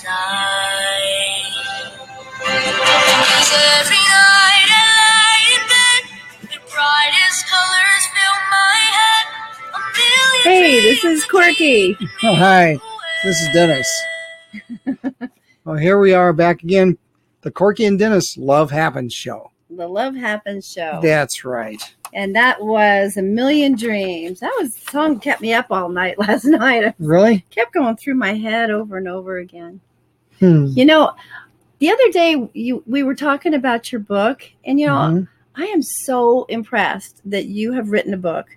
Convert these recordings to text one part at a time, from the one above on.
inside. 'Cause every night I lie in bed, the brightest colors fill my head. Hey, this is Corkie. Oh, hi. This is Dennis. well, oh, here we are back again. The Corkie and Dennis Love Happens show. The Love Happens show. That's right. And that was A Million Dreams. That was song kept me up all night last night. It Really? kept going through my head over and over again. Hmm. You know, the other day you we were talking about your book, and you know, Mhm. I am so impressed that you have written a book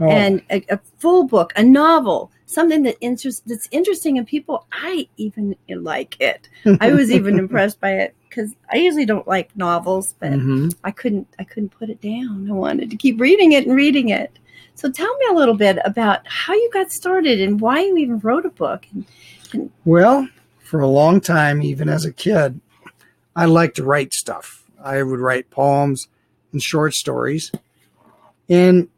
Oh, and a, a full book, a novel, something that interest that's interesting and people. I even like it. I was even impressed by it because I usually don't like novels, but Mhm. I couldn't I couldn't put it down. I wanted to keep reading it and reading it. So tell me a little bit about how you got started and why you even wrote a book. And, Well, for a long time, even as a kid, I liked to write stuff. I would write poems and short stories. And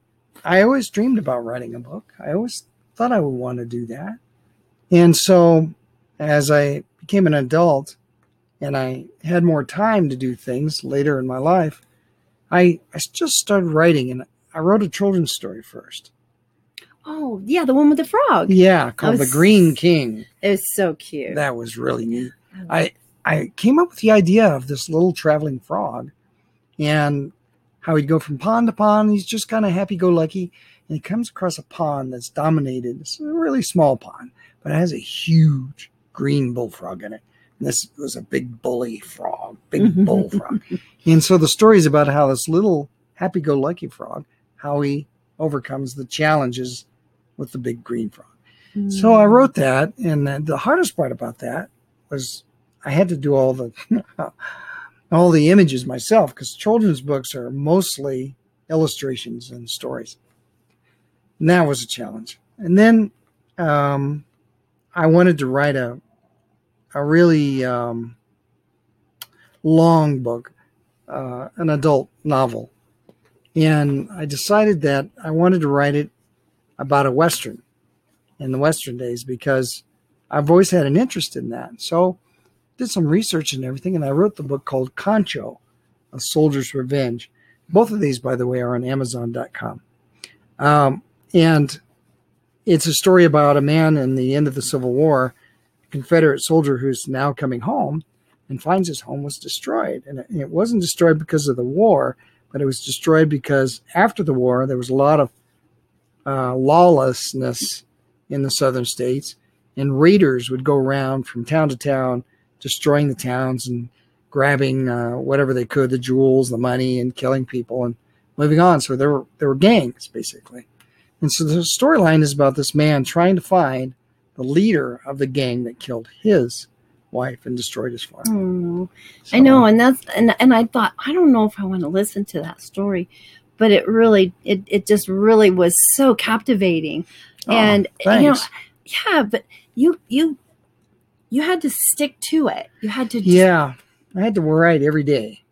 I always dreamed about writing a book. I always thought I would want to do that. And so as I became an adult and I had more time to do things later in my life, I, I just started writing and I wrote a children's story first. Oh yeah, the one with the frog. Yeah, called was- The Green King. It was so cute. That was really neat. I I came up with the idea of this little traveling frog and how he'd go from pond to pond. He's just kind of happy go lucky. And he comes across a pond that's dominated. It's a really small pond, but it has a huge green bullfrog in it. And this was a big bully frog, big bullfrog. And so the story is about how this little happy go lucky frog, how he overcomes the challenges with the big green frog. So I wrote that, and the- the hardest part about that was I had to do all the all the images myself because children's books are mostly illustrations and stories. And that was a challenge. And then um, I wanted to write a a really um, long book, uh, an adult novel, and I decided that I wanted to write it about a western in the Western days because I've always had an interest in that. So did some research and everything, and I wrote the book called Concho, A Soldier's Revenge. Both of these, by the way, are on Amazon.com. Um, and it's a story about a man in the end of the Civil War, a Confederate soldier who's now coming home and finds his home was destroyed. And it, it wasn't destroyed because of the war, but it was destroyed because after the war, there was a lot of uh, lawlessness in the southern states, and raiders would go around from town to town, destroying the towns and grabbing uh, whatever they could, the jewels, the money, and killing people and moving on. So there were there were gangs basically, and so the storyline is about this man trying to find the leader of the gang that killed his wife and destroyed his farm. Oh, I know, and that's and and I thought I don't know if I want to listen to that story, but it really it it just really was so captivating, Oh, and you know, yeah, but you you you had to stick to it. You had to Yeah, I had to write every day,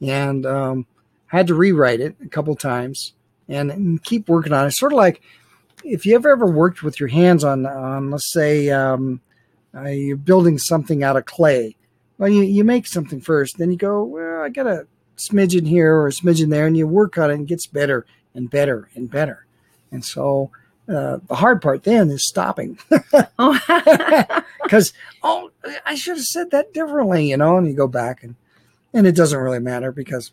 and um, I had to rewrite it a couple times and, and keep working on it. Sort of like if you ever ever worked with your hands on, on let's say, um, uh, you're building something out of clay. Well, you, you make something first, then you go, well, I got a smidgen here or a smidgen there, and you work on it and it gets better and better and better. And so uh, the hard part then is stopping. Oh, because oh i should have said that differently you know and you go back and and it doesn't really matter because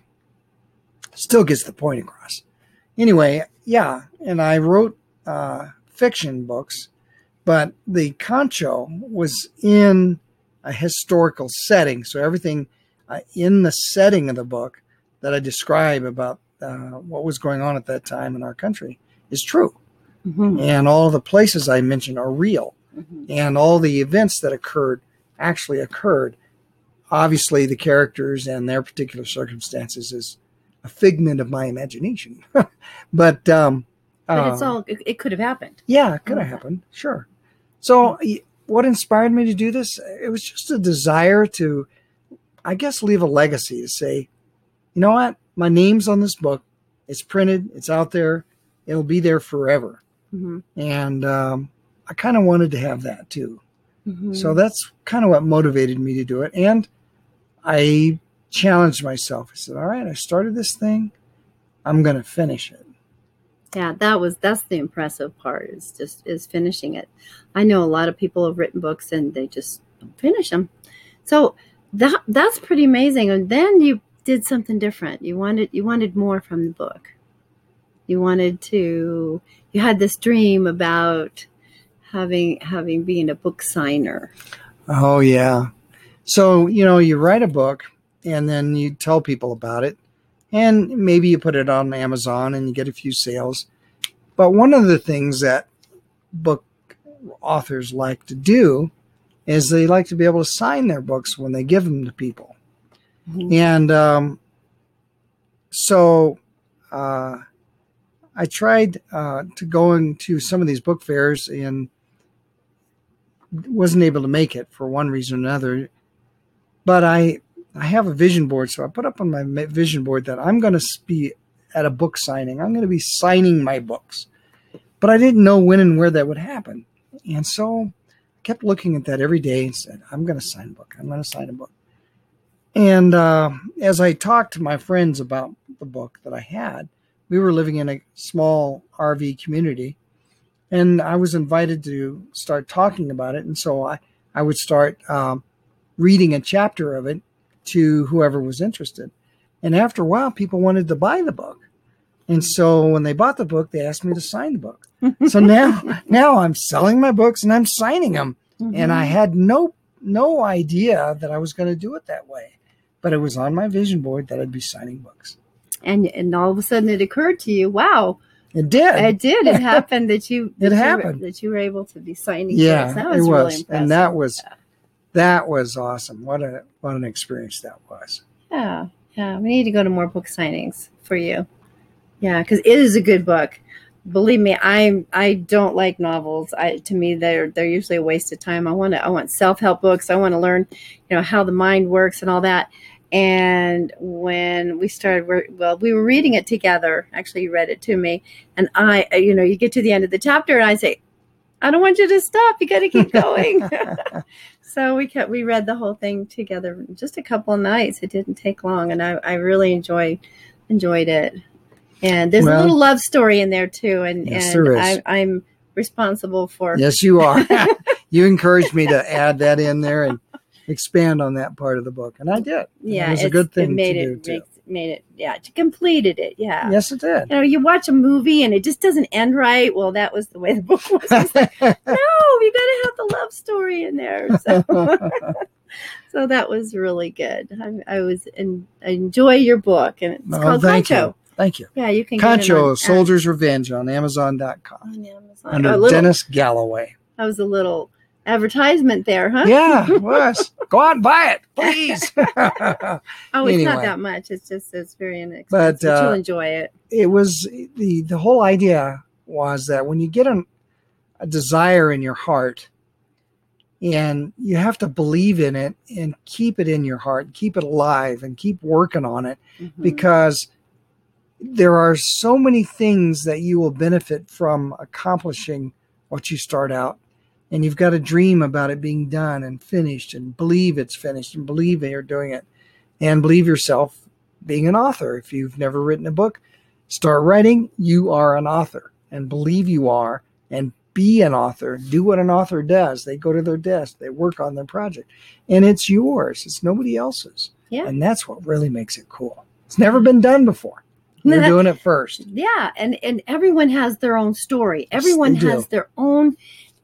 it still gets the point across. Anyway yeah and i wrote uh, fiction books but the concho was in a historical setting so everything uh, in the setting of the book that i describe about uh, what was going on at that time in our country is true Mhm, and all the places i mentioned are real mhm. and all the events that occurred actually occurred. Obviously, the characters and their particular circumstances is a figment of my imagination. but um, but it's uh, all it, it could have happened. yeah, it could have happened. Sure. So, what inspired me to do this? It was just a desire to, I guess, leave a legacy to say, you know what? My name's on this book. It's printed. It's out there. It'll be there forever. Mhm. And um, I kind of wanted to have that too. Mhm. So that's kind of what motivated me to do it. And I challenged myself. I said, all right, I started this thing. I'm going to finish it. yeah, that was that's the impressive part is just is finishing it. I know a lot of people have written books and they just don't finish them. So that that's pretty amazing. And then you did something different. You wanted you wanted more from the book. You wanted to you had this dream about having having being a book signer. Oh, yeah. So, you know, you write a book and then you tell people about it. And maybe you put it on Amazon and you get a few sales. But one of the things that book authors like to do is they like to be able to sign their books when they give them to people. Mhm. And um, so uh, I tried uh, to go into some of these book fairs and wasn't able to make it for one reason or another. But I I have a vision board, so I put up on my vision board that I'm going to be at a book signing. I'm going to be signing my books, but I didn't know when and where that would happen, and so kept looking at that every day and said, "I'm going to sign a book. I'm going to sign a book." And uh, as I talked to my friends about the book that I had, we were living in a small RV community, and I was invited to start talking about it. And so I, I would start um, reading a chapter of it to whoever was interested. And after a while, people wanted to buy the book. And so when they bought the book, they asked me to sign the book. so now, now I'm selling my books and I'm signing them. Mm-hmm. And I had no no idea that I was going to do it that way. But it was on my vision board that I'd be signing books. and and all of a sudden it occurred to you, wow, It did. it did. It happened that you It that you happened. that you were able to be signing. yeah, books. that it was, really impressive. and that was that was awesome. What a what an experience that was. Yeah, yeah. We need to go to more book signings for you. Yeah, because it is a good book. Believe me, I I don't like novels. I to me they're they're usually a waste of time. I want to I want self help books. I want to learn, you know, how the mind works and all that. And when we started, well, we were reading it together. Actually, you read it to me, and I, you know, you get to the end of the chapter, and I say, I don't want you to stop. You got to keep going. so we kept we read the whole thing together just a couple of nights. It didn't take long, and I, I really enjoyed enjoyed it. And there's Well- a little love story in there too, and Yes, and there is. I, I'm responsible for. Yes, you are. you encouraged me to add that in there and expand on that part of the book, and I did. Yeah, it was a good thing It made to it do too. makes- made it. Yeah, to completed it. Yeah. Yes, it did. You know, you watch a movie and it just doesn't end right. Well, that was the way the book was. It's like, no, you got to have the love story in there. So, so that was really good. I, I was in, I enjoy your book, and it's Oh, called Concho. you. Thank you. Yeah, you can get it Concho, on- Soldier's Revenge on Amazon.com on Amazon. under little, Dennis Galloway. That was a little advertisement there, huh? Yeah, it was. Go out and buy it, please. Oh, it's not that much. It's just it's very inexpensive. But, But, uh, you'll enjoy it. it was the the whole idea was that when you get an, a desire in your heart and you have to believe in it and keep it in your heart keep it alive and keep working on it Mhm. because there are so many things that you will benefit from accomplishing what you start out. And you've got to dream about it being done and finished and believe it's finished and believe that you're doing it. And believe yourself being an author. If you've never written a book start writing. You are an author. And believe you are and be an author. Do what an author does. They go to their desk. They work on their project. And it's yours. It's nobody else's. Yeah. and that's what really makes it cool. It's never been done before you're That- doing it first Yeah, and and everyone has their own story. Everyone do. has their own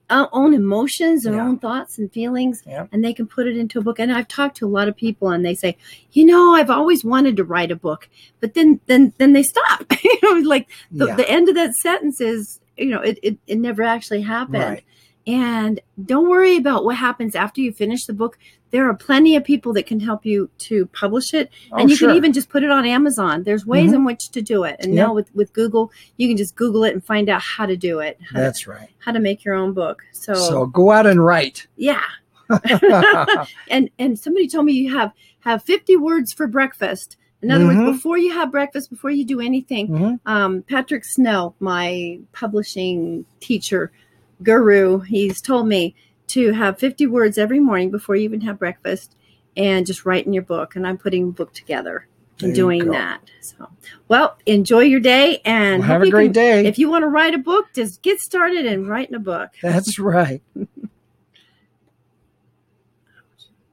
uh, own emotions, their Yeah. own thoughts and feelings, Yeah. and they can put it into a book. And I've talked to a lot of people, and they say, you know, I've always wanted to write a book, but then then then they stop. you know, like the, Yeah. the end of that sentence is, you know, it it, it never actually happened. Right. And don't worry about what happens after you finish the book. There are plenty of people that can help you to publish it Oh, and you sure. can even just put it on Amazon. There's ways Mhm. in which to do it. And Yep. now with, with Google, you can just Google it and find out how to do it, how, to, that's right how to make your own book. So, so go out and write yeah. and and somebody told me you have have 50 words for breakfast. In other Mhm. words, before you have breakfast, before you do anything, Mhm. um, Patrick Snow, my publishing teacher guru, he's told me to have 50 words every morning before you even have breakfast and just write in your book. And I'm putting a book together and doing go. that. So, well, enjoy your day and Well, have a great can- day. If you want to write a book, just get started and writing a book. That's right.